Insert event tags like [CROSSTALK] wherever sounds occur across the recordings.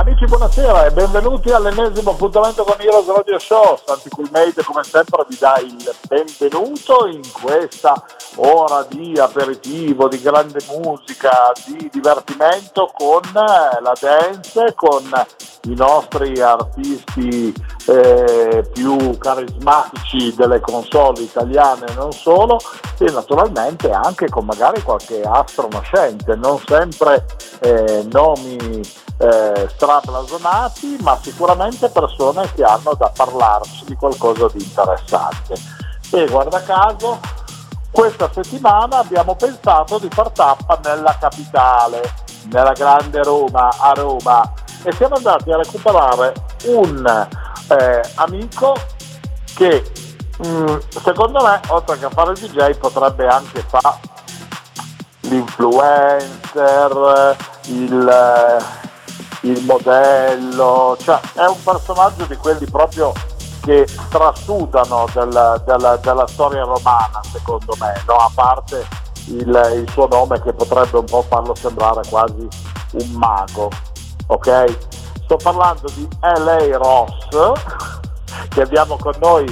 Amici buonasera e benvenuti all'ennesimo appuntamento con Heroes Radio Show. Santi Coolmade come sempre vi dà il benvenuto in questa ora di aperitivo, di grande musica, di divertimento con la dance, con i nostri artisti eh, più carismatici delle console italiane e non solo e naturalmente anche con magari qualche astro nascente, non sempre eh, nomi eh, strablasonati, ma sicuramente persone che hanno da parlarci di qualcosa di interessante. E guarda caso, questa settimana abbiamo pensato di far tappa nella capitale, nella grande Roma, a Roma, e siamo andati a recuperare un eh, amico che mh, mm, secondo me, oltre che a fare il DJ, potrebbe anche fare l'influencer, il il modello, cioè è un personaggio di quelli proprio che trasudano del, del, della storia romana secondo me, no? a parte il, il, suo nome che potrebbe un po' farlo sembrare quasi un mago, ok? Sto parlando di L.A. Ross [LAUGHS] che abbiamo con noi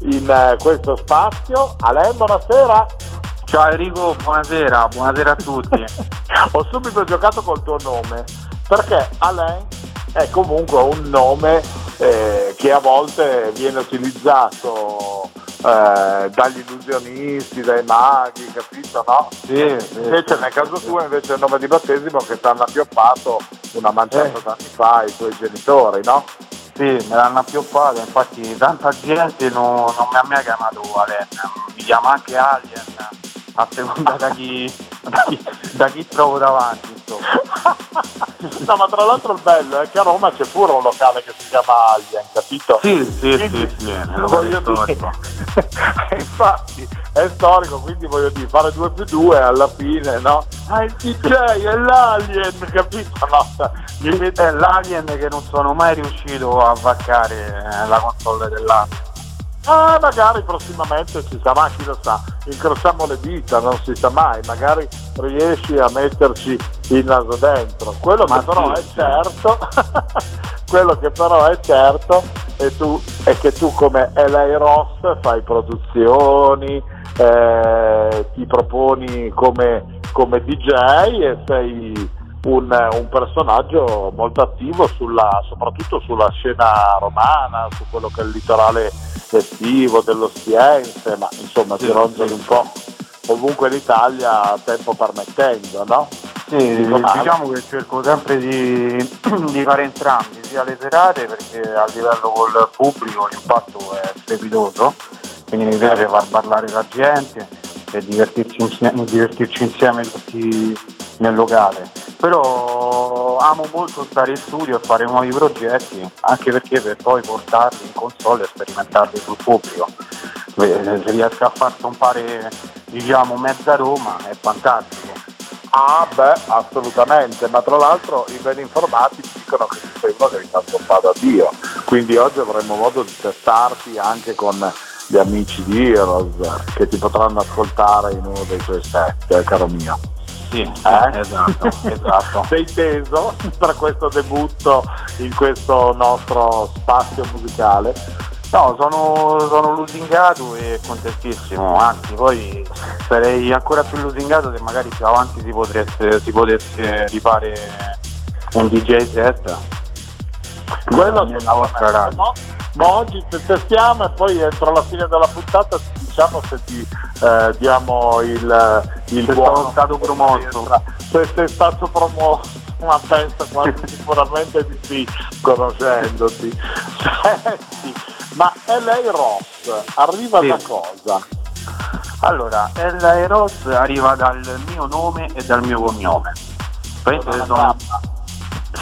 in uh, questo spazio. Ale, buonasera. Ciao Enrico, buonasera, buonasera a tutti. [LAUGHS] Ho subito giocato col tuo nome perché Alain è comunque un nome eh, che a volte viene utilizzato eh, dagli illusionisti, dai maghi, capito? No? Sì, sì, invece sì, nel caso tuo invece è il nome di battesimo che ti hanno appioppato una manciata eh. d'anni fa i tuoi genitori, no? Sì, me l'hanno appioppato, infatti tanta gente non, non mi ha mai chiamato Alain, mi chiama anche Alien, a seconda da chi, da chi, da chi trovo davanti. [LAUGHS] [LAUGHS] no, ma tra l'altro il bello è che a Roma c'è pure un locale che si chiama Alien, capito? Sì, sì, quindi, sì, sì, voglio dire, [LAUGHS] infatti è storico, quindi voglio dire, fare 2 più 2 alla fine, no? Ah, il DJ è l'Alien, capito? No, è l'Alien che non sono mai riuscito a vaccare la console dell'Alien. Ah, magari prossimamente ci sarà, chi lo sa, incrociamo le dita, non si sa mai, magari riesci a metterci il naso dentro. Quello Ma che però sì, è certo, [LAUGHS] quello che però è certo è, tu, è che tu come LA Ross fai produzioni, eh, ti proponi come, come DJ e sei un, un, personaggio molto attivo sulla, soprattutto sulla scena romana, su quello che è il litorale estivo dello Stiense, ma insomma sì, ronzoli un po' ovunque in Italia, tempo permettendo, no? Sì, diciamo che cerco sempre di, [CLEARS THROAT] di, fare entrambi, sia le serate perché a livello col pubblico l'impatto è strepitoso, quindi mi piace far parlare la gente e divertirci insieme, divertirci insieme tutti nel locale. Però amo molto stare in studio e fare nuovi progetti, anche perché per poi portarli in console e sperimentarli sul pubblico. Se riesco a far stompare diciamo mezza Roma è fantastico. Ah beh, assolutamente, ma tra l'altro i ben informati dicono che sei uno che sta stompato a Dio, quindi oggi avremo modo di testarti anche con gli amici di Heroes che ti potranno ascoltare in uno dei tuoi set, eh, caro mio. Sì, eh? esatto, esatto. [LAUGHS] Sei teso per questo debutto in questo nostro spazio musicale? No, sono, sono lusingato e contentissimo, anzi poi sarei ancora più lusingato se magari più avanti si potesse, si potesse rifare un DJ set. Quello nella vostra radio. No? Ma oggi te testiamo e poi entro la fine della puntata diciamo se ti eh, diamo il, il se buono stato promosso se sei stato promosso ma penso quasi [LAUGHS] sicuramente di sì conoscendoti Senti, ma LA Ross arriva sì. da cosa? Allora, LA Ross arriva dal mio nome e dal mio cognome. Sono...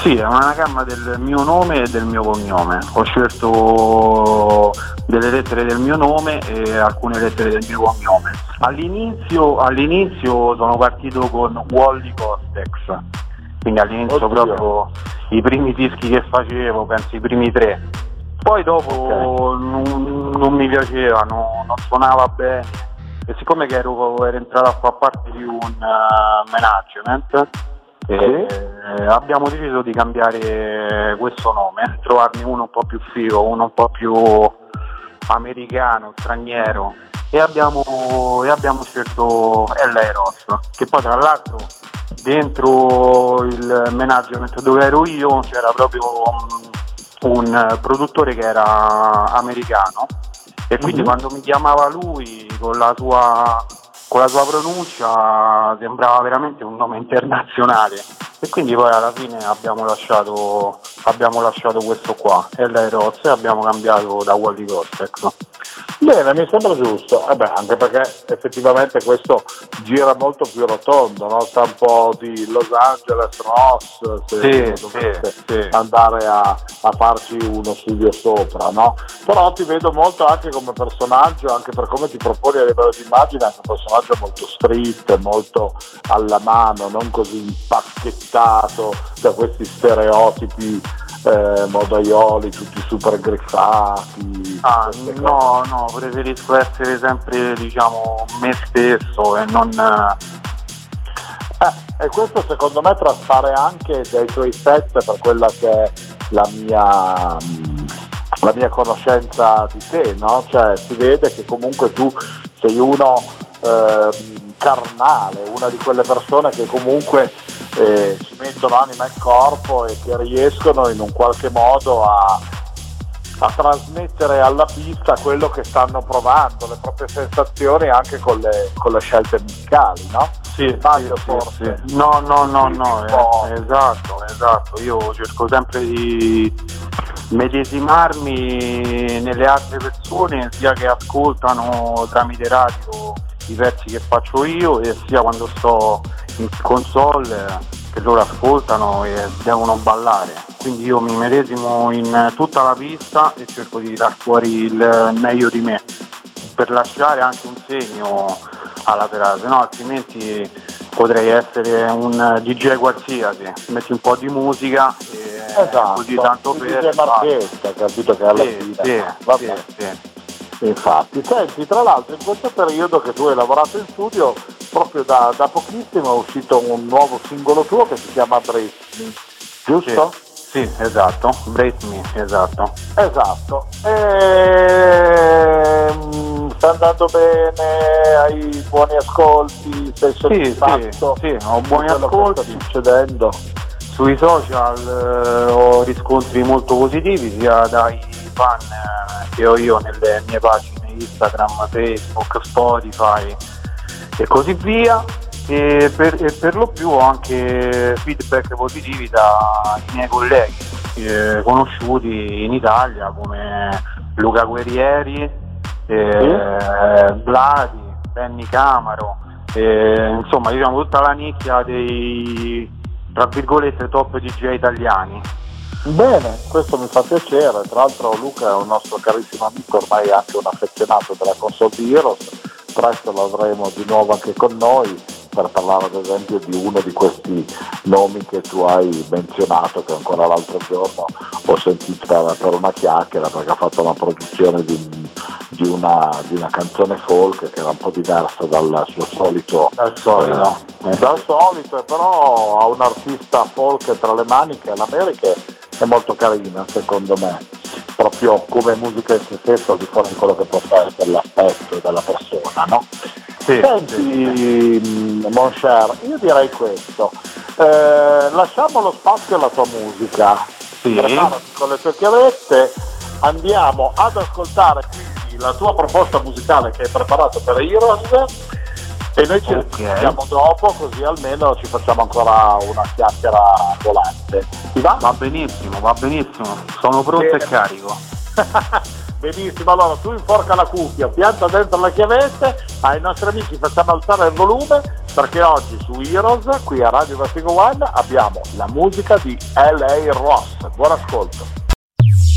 Sì, è un anagramma del mio nome e del mio cognome. Ho scelto delle lettere del mio nome e alcune lettere del mio cognome. All'inizio, all'inizio sono partito con Wally Costex, quindi all'inizio Oddio. proprio i primi dischi che facevo, penso i primi tre. Poi dopo okay. non, non, mi piaceva, non, non, suonava bene e siccome ero, ero entrato a far parte di un uh, management eh, abbiamo deciso di cambiare questo nome, trovarne uno un po' più figo, uno un po' più americano, straniero. E abbiamo, e abbiamo scelto LA Ross, che poi tra l'altro dentro il management dove ero io c'era proprio un, produttore che era americano. E quindi mm-hmm. quando mi chiamava lui con la sua con la sua pronuncia sembrava veramente un nome internazionale e quindi poi alla fine abbiamo lasciato, abbiamo lasciato questo qua, Ella Ross e abbiamo cambiato da Wally Cortex. Bene, mi sembra giusto, eh beh, anche perché effettivamente questo gira molto più rotondo, no? sta un po' di Los Angeles, Ross, se sì, sì, sì. andare a, a, farci uno studio sopra, no? però ti vedo molto anche come personaggio, anche per come ti proponi a livello di immagine, anche un personaggio molto street, molto alla mano, non così impacchettato da questi stereotipi eh, modaioli tutti super griffati. Ah, no, no, preferisco essere sempre diciamo me stesso e non. Eh, e questo secondo me traspare anche dai tuoi set per quella che è la mia, la mia conoscenza di te, no? Cioè si vede che comunque tu sei uno eh, carnale, una di quelle persone che comunque eh, ci mettono anima e corpo e che riescono in un qualche modo a, a trasmettere alla pista quello che stanno provando, le proprie sensazioni anche con le, con le scelte musicali, no? Sì, Sbaglio sì, forse. Sì. No, no, no, no, eh, esatto, esatto. Io cerco sempre di medesimarmi nelle altre persone sia che ascoltano tramite radio i pezzi che faccio io e sia quando sto in console che loro ascoltano e devono ballare. Quindi io mi medesimo in tutta la pista e cerco di tirar fuori il meglio di me per lasciare anche un segno alla serata, no altrimenti potrei essere un DJ qualsiasi, metti un po' di musica e esatto, così tanto per... DJ Marchetta, capito che alla sì, fine... Sì, sì, sì. Infatti, senti, tra l'altro in questo periodo che tu hai lavorato in studio, proprio da, da pochissimo è uscito un nuovo singolo tuo che si chiama Brace Me, giusto? Sì, sì esatto, Brace Me, esatto. Esatto. E, mm, sta andando bene, hai buoni ascolti, sei soddisfatto? Sì, sì, sì ho buoni ascolti. Sta succedendo? Sui social eh, ho riscontri molto positivi sia dai fan eh, che ho io nelle mie pagine Instagram, Facebook, Spotify e così via. E per, e per lo più ho anche feedback positivi dai miei colleghi eh, conosciuti in Italia come Luca Guerrieri, eh, Vladi, Benny Camaro, eh, insomma diciamo tutta la nicchia dei tra virgolette top DJ italiani. Bene, questo mi fa piacere, tra l'altro Luca è un nostro carissimo amico, ormai anche un affezionato della console di Heroes, presto lo avremo di nuovo anche con noi per parlare ad esempio di uno di questi nomi che tu hai menzionato che ancora l'altro giorno ho sentito per una chiacchiera perché ha fatto una produzione di, di, una, di una, canzone folk che era un po' diversa dal suo solito dal solito, eh, dal solito però ha un artista folk tra le mani che è l'America è molto carina secondo me proprio come musica in se stesso al di fuori di quello che può essere l'aspetto della persona no? Sì, Senti, sì. Mm, mon cher, io direi questo, eh, lasciamo lo spazio alla tua musica, sì. preparati con le tue chiavette, andiamo ad ascoltare quindi la tua proposta musicale che hai preparato per Heroes e noi ci okay. dopo così almeno ci facciamo ancora una chiacchiera volante. Ti va? Va benissimo, va benissimo, sono pronto Bene. e carico. [LAUGHS] Benissimo, allora tu inforca la cuffia, pianta dentro la chiavette, ai nostri amici facciamo alzare il volume perché oggi su Heroes, qui a Radio Vertigo One, abbiamo la musica di L.A. Ross. Buon ascolto.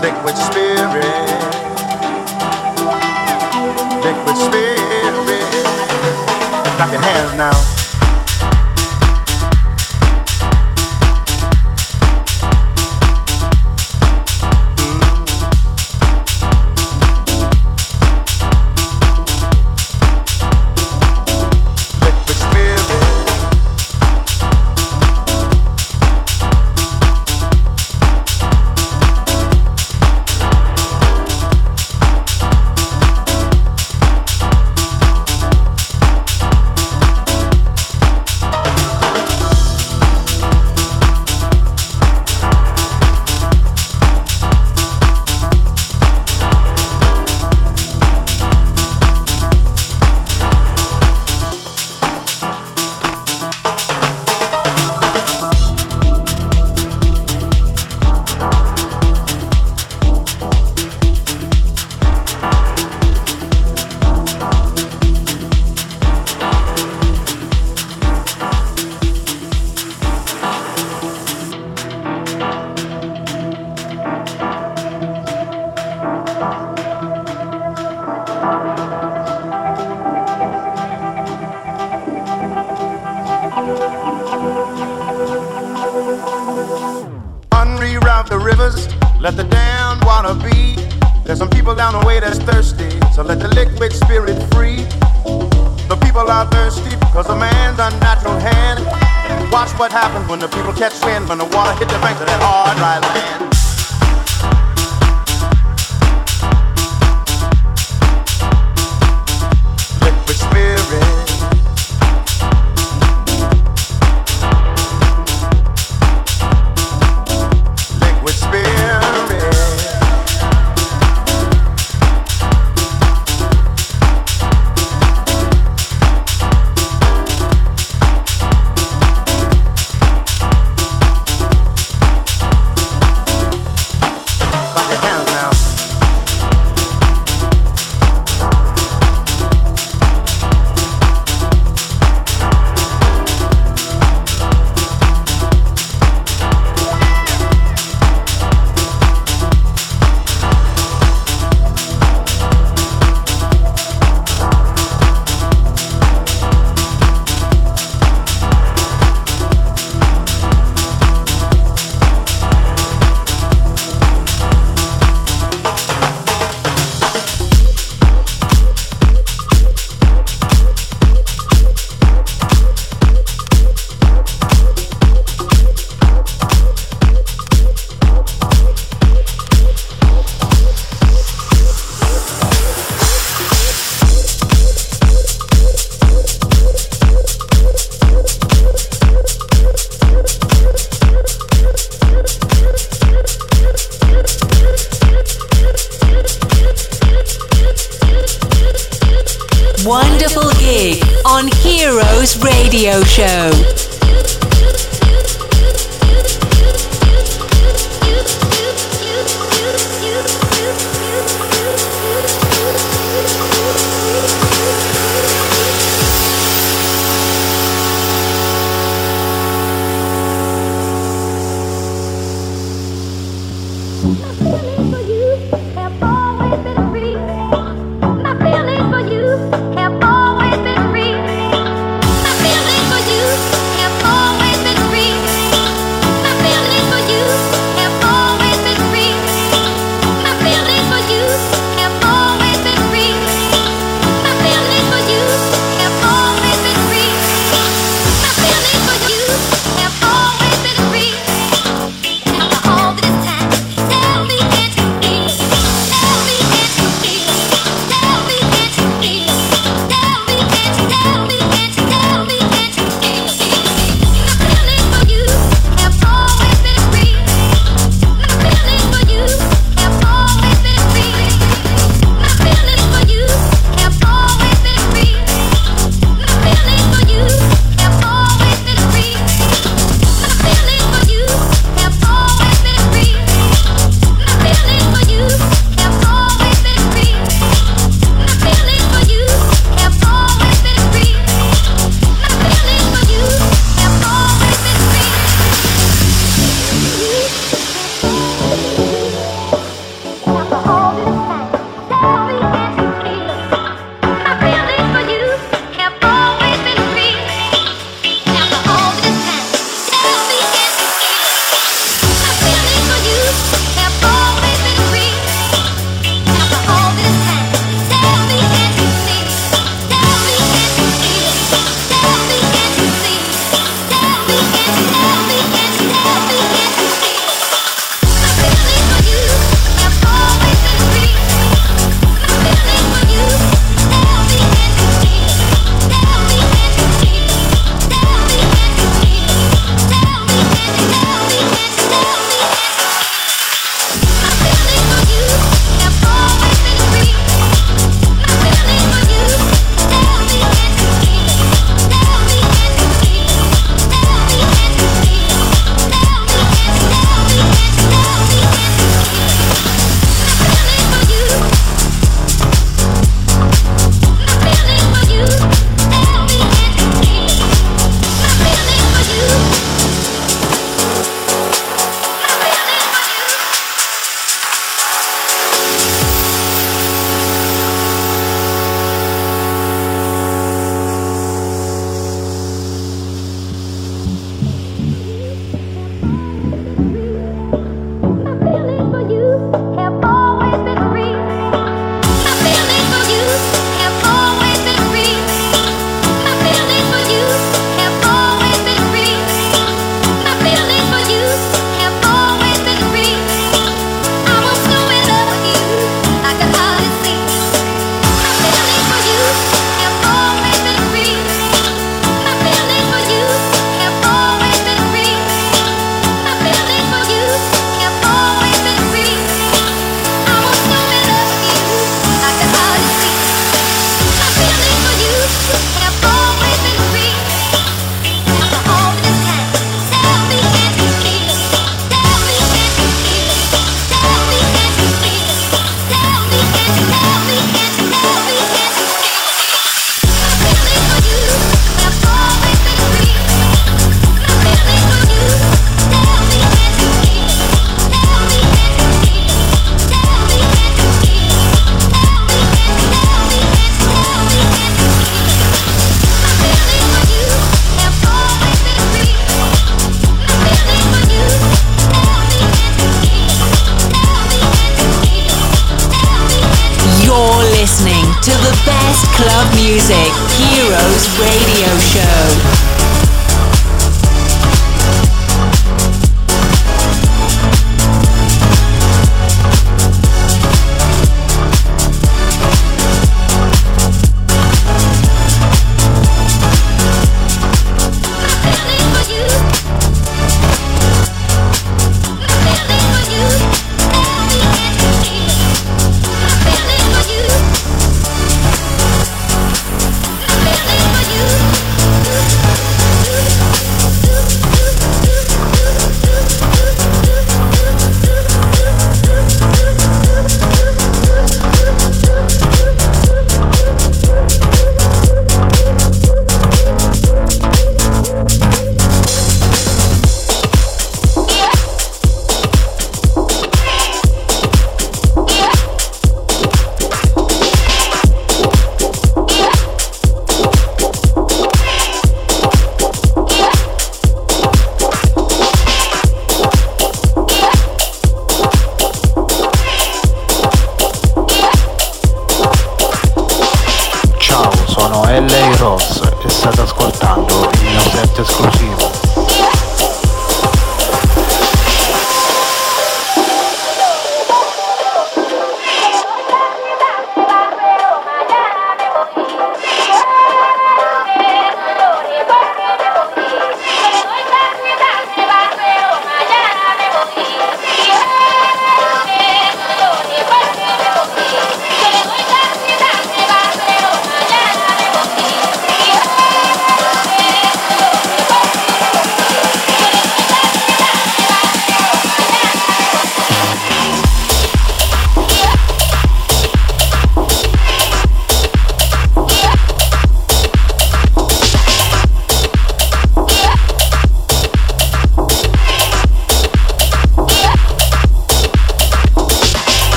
liquid spirit, liquid spirit. Clap your hands now.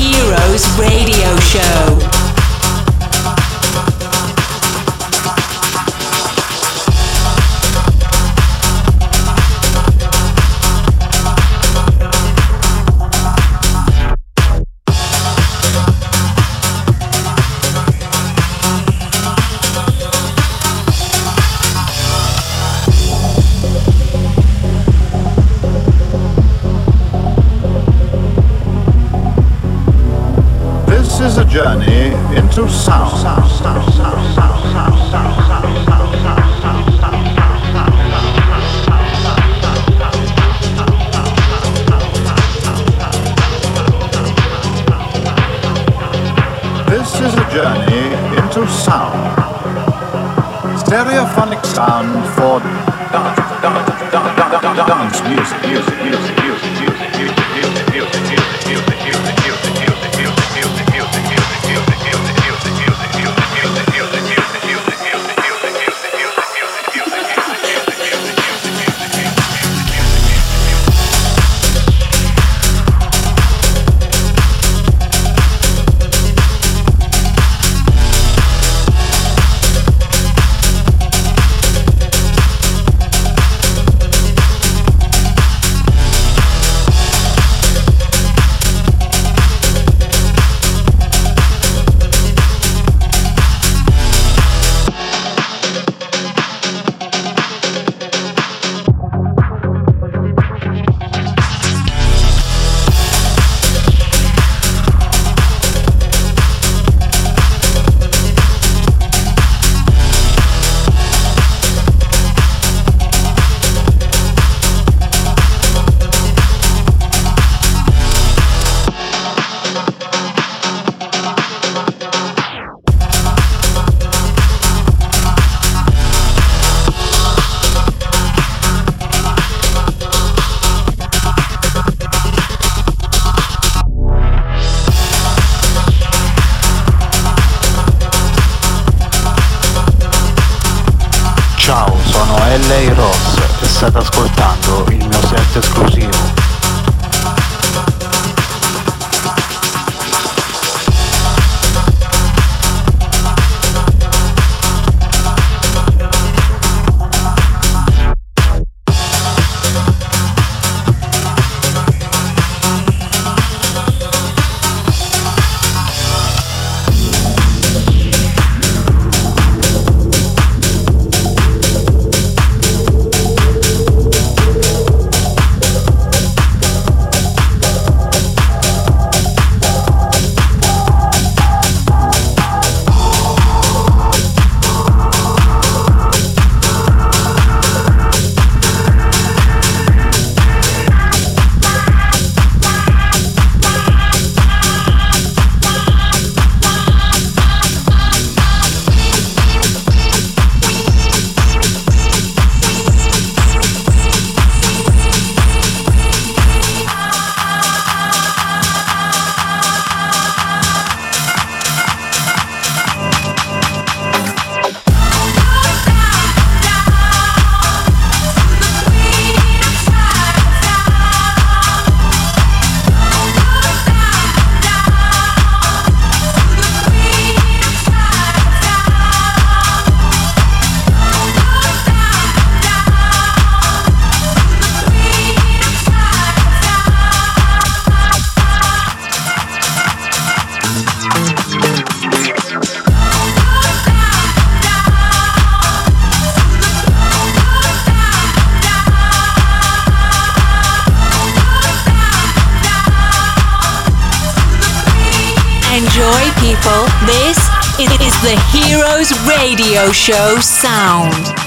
Heroes Radio Show. Journey into sound. Show sound.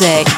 Music.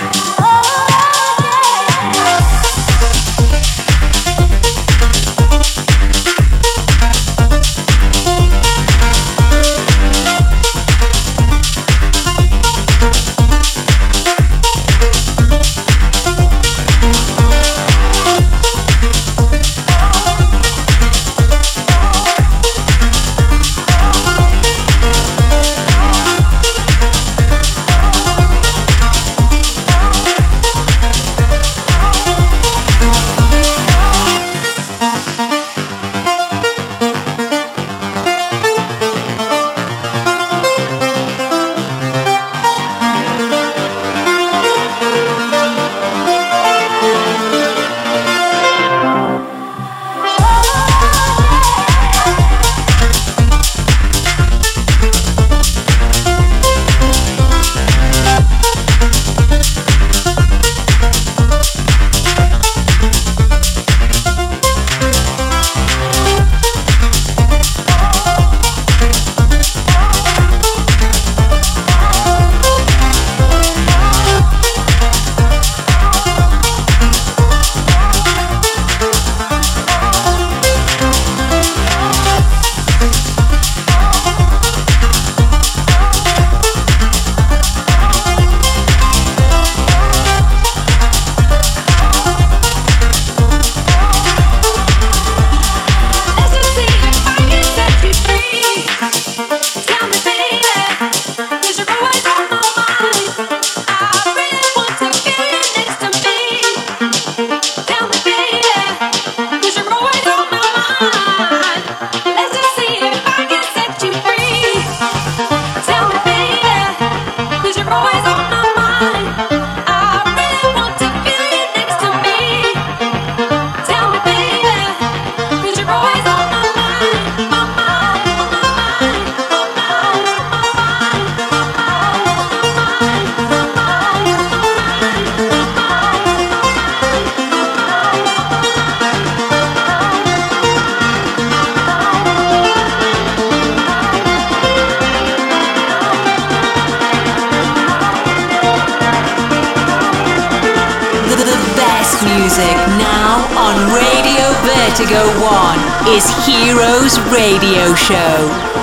is Heroes Radio Show.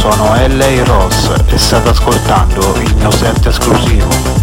Sono LA Ross e state ascoltando il mio set esclusivo.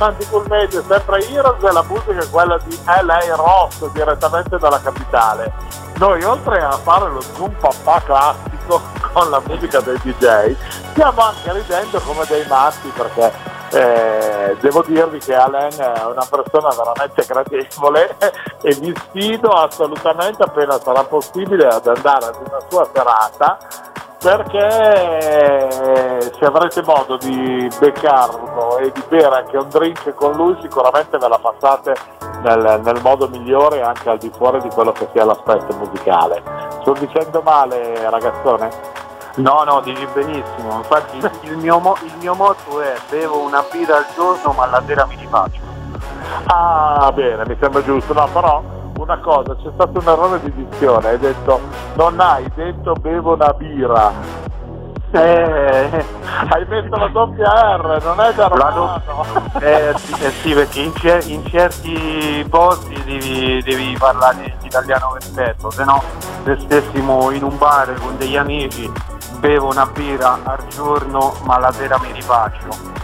Insieme, sempre Santi Cool Media, sempre Heroes e la musica è quella di LA Ross, direttamente dalla capitale. Noi oltre a fare lo zoom papà classico [LAUGHS] con la musica dei DJ, stiamo anche ridendo come dei matti perché eh, devo dirvi che Alain è una persona veramente gradevole [LAUGHS] e vi sfido assolutamente appena sarà possibile ad andare ad una sua serata perché se avrete modo di beccarlo e di bere anche un drink con lui sicuramente ve la passate nel, nel modo migliore anche al di fuori di quello che sia l'aspetto musicale. Sto dicendo male ragazzone? No, no, dici benissimo. Infatti il mio, mo- il mio motto è bevo una birra al giorno ma la sera mi rifaccio. Ah bene, mi sembra giusto, no però una cosa, c'è stato un errore di dizione, hai detto non hai detto bevo una birra. Eh, hai messo la doppia R, non è da romano. Eh, sì, eh sì, perché in, cer- in certi posti devi, devi parlare l'italiano perfetto, se no se stessimo in un bar con degli amici bevo una birra al giorno ma la sera mi rifaccio.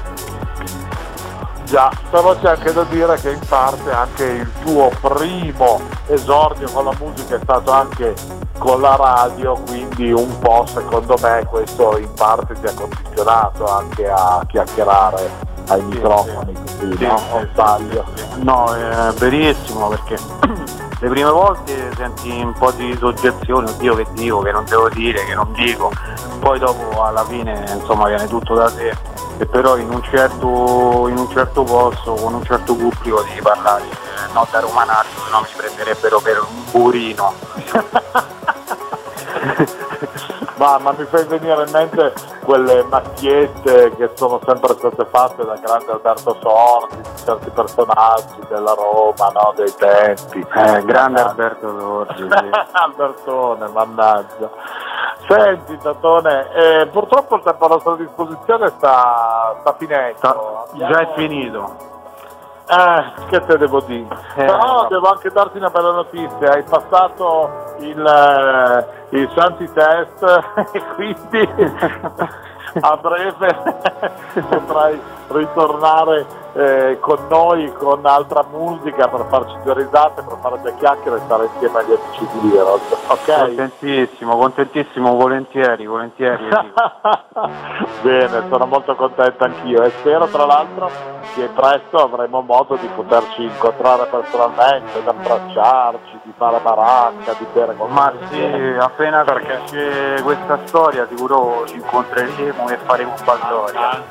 Già, però c'è anche da dire che in parte anche il tuo primo esordio con la musica è stato anche con la radio, quindi un po' secondo me questo in parte ti ha condizionato anche a chiacchierare ai microfoni, così, Sì, no? O sbaglio? No, è verissimo perché [CLEARS THROAT] le prime volte senti un po' di soggezione, oddio che dico, che non devo dire, che non dico, poi dopo alla fine insomma viene tutto da sé e però in un certo, in un certo posto, con un certo pubblico devi parlare, eh, no da romanaccio, se no mi prenderebbero per un burino. [LAUGHS] Ma, ma mi fai venire in mente quelle macchiette che sono sempre state fatte da grande Alberto Sordi, di certi personaggi della Roma, no? dei tempi. Eh, grande Alberto Sordi, sì. [LAUGHS] Albertone, mannaggia. Senti Tatone, eh, purtroppo il tempo a nostra disposizione sta, sta finendo. Sta- Abbiamo- già è finito. Eh, che te devo dire? Eh, Però no. devo anche darti una bella notizia, hai passato il, eh, il Santi Test [LAUGHS] e quindi [LAUGHS] a breve [LAUGHS] potrai ritornare eh, con noi con altra musica per farci due risate, per fare due chiacchiere e stare insieme agli amici di Heroes, ok? Contentissimo, contentissimo, volentieri, volentieri. [LAUGHS] Bene, sono molto contento anch'io e spero tra l'altro che presto avremo modo di poterci incontrare personalmente, di abbracciarci, di fare baracca, di bere con Ma sì, appena finisce questa storia sicuro ci incontreremo e faremo baldoria.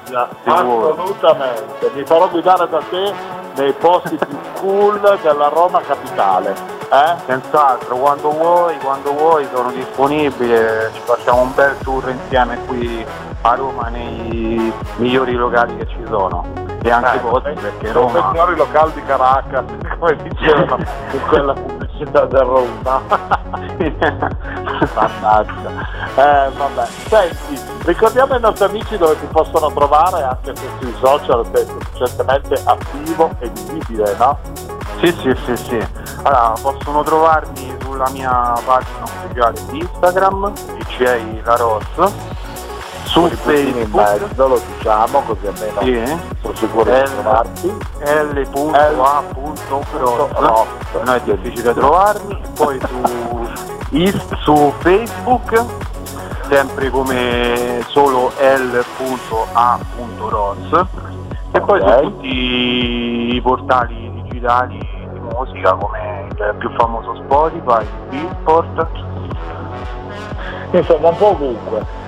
Sicuro. Assolutamente, mi farò guidare da te nei posti più cool della Roma capitale. Eh? Senz'altro, quando vuoi, quando vuoi sono disponibile, ci facciamo un bel tour insieme qui a Roma nei migliori locali che ci sono. E anche posti perché sono Roma signori locali di Caracas, [LAUGHS] come dicevano in quella pubblicità del Roma. [LAUGHS] Mannaggia. Eh, vabbè. Senti, ricordiamo ai nostri amici dove ti possono trovare, anche se sui social sei sufficientemente attivo e visibile, no? Sì, sì, sì, sì. Allora, possono trovarmi sulla mia pagina ufficiale di Instagram, DJI La Ross, su Facebook, lo diciamo, così almeno sì, sono sicuro di trovarti. L.A.Cross, non è difficile trovarmi, poi su, [LAUGHS] su Facebook, sempre come solo L.A.Ross, e poi Ok. su tutti i portali digitali di musica come il più famoso Spotify, Beatport, Insomma, un po' ovunque.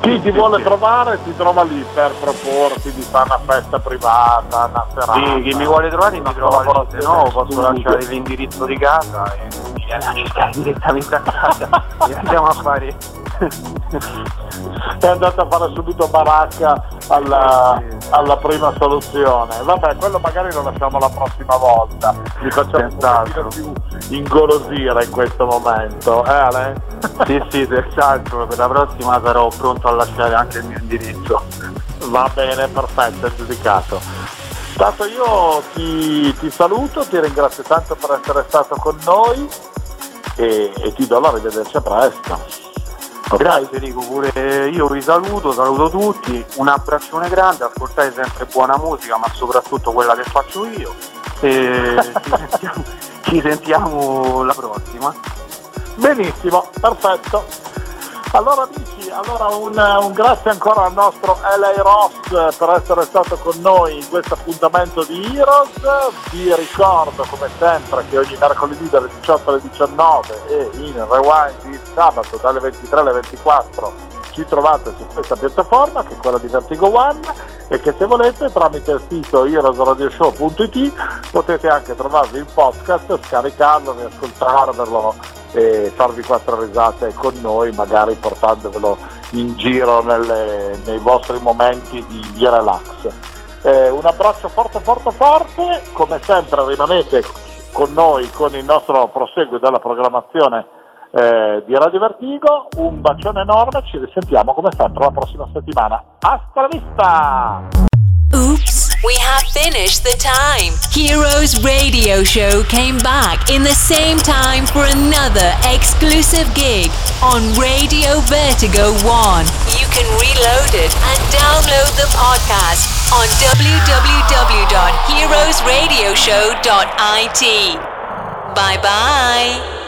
Chi ti vuole trovare ti trova lì per proporti di fare una festa privata, una serata. Sì, chi mi vuole trovare mi trova lì, se no posso lasciare l'indirizzo di casa e mi direttamente a casa. E andiamo a fare è andato a fare subito baracca alla, alla, prima soluzione. Vabbè quello magari lo lasciamo la prossima volta. Mi facciamo un po' più ingolosire in questo momento eh Ale? sì sì senz'altro. Per la prossima sarò pronto a lasciare anche il mio indirizzo va bene perfetto è giudicato Tanto io ti, ti, saluto, ti ringrazio tanto per essere stato con noi e, e ti do la rivederci a presto. Grazie Enrico, pure io vi saluto, saluto tutti, un abbraccione grande, ascoltate sempre buona musica, ma soprattutto quella che faccio io. E ci, [LAUGHS] sentiamo, ci sentiamo la prossima. Benissimo, perfetto. Allora amici, allora un, un, grazie ancora al nostro LA Ross per essere stato con noi in questo appuntamento di Heroes. Vi ricordo come sempre che ogni mercoledì dalle 18 alle 19 e in rewind il sabato dalle 23 alle 24 ci trovate su questa piattaforma che è quella di Vertigo One e che se volete tramite il sito heroesradioshow.it potete anche trovarvi il podcast, scaricarlo, riascoltarvelo e farvi quattro risate con noi, magari portandovelo in giro nelle, nei vostri momenti di, di relax. Eh, un abbraccio forte forte forte, come sempre rimanete con noi con il nostro proseguo della programmazione eh, di Radio Vertigo, un bacione enorme, ci risentiamo come sempre la prossima settimana. Hasta la vista! Oops, we have finished the time. Heroes Radio Show came back in the same time for another exclusive gig on Radio Vertigo 1. You can reload it and download the podcast on www.heroesradioshow.it. Bye bye.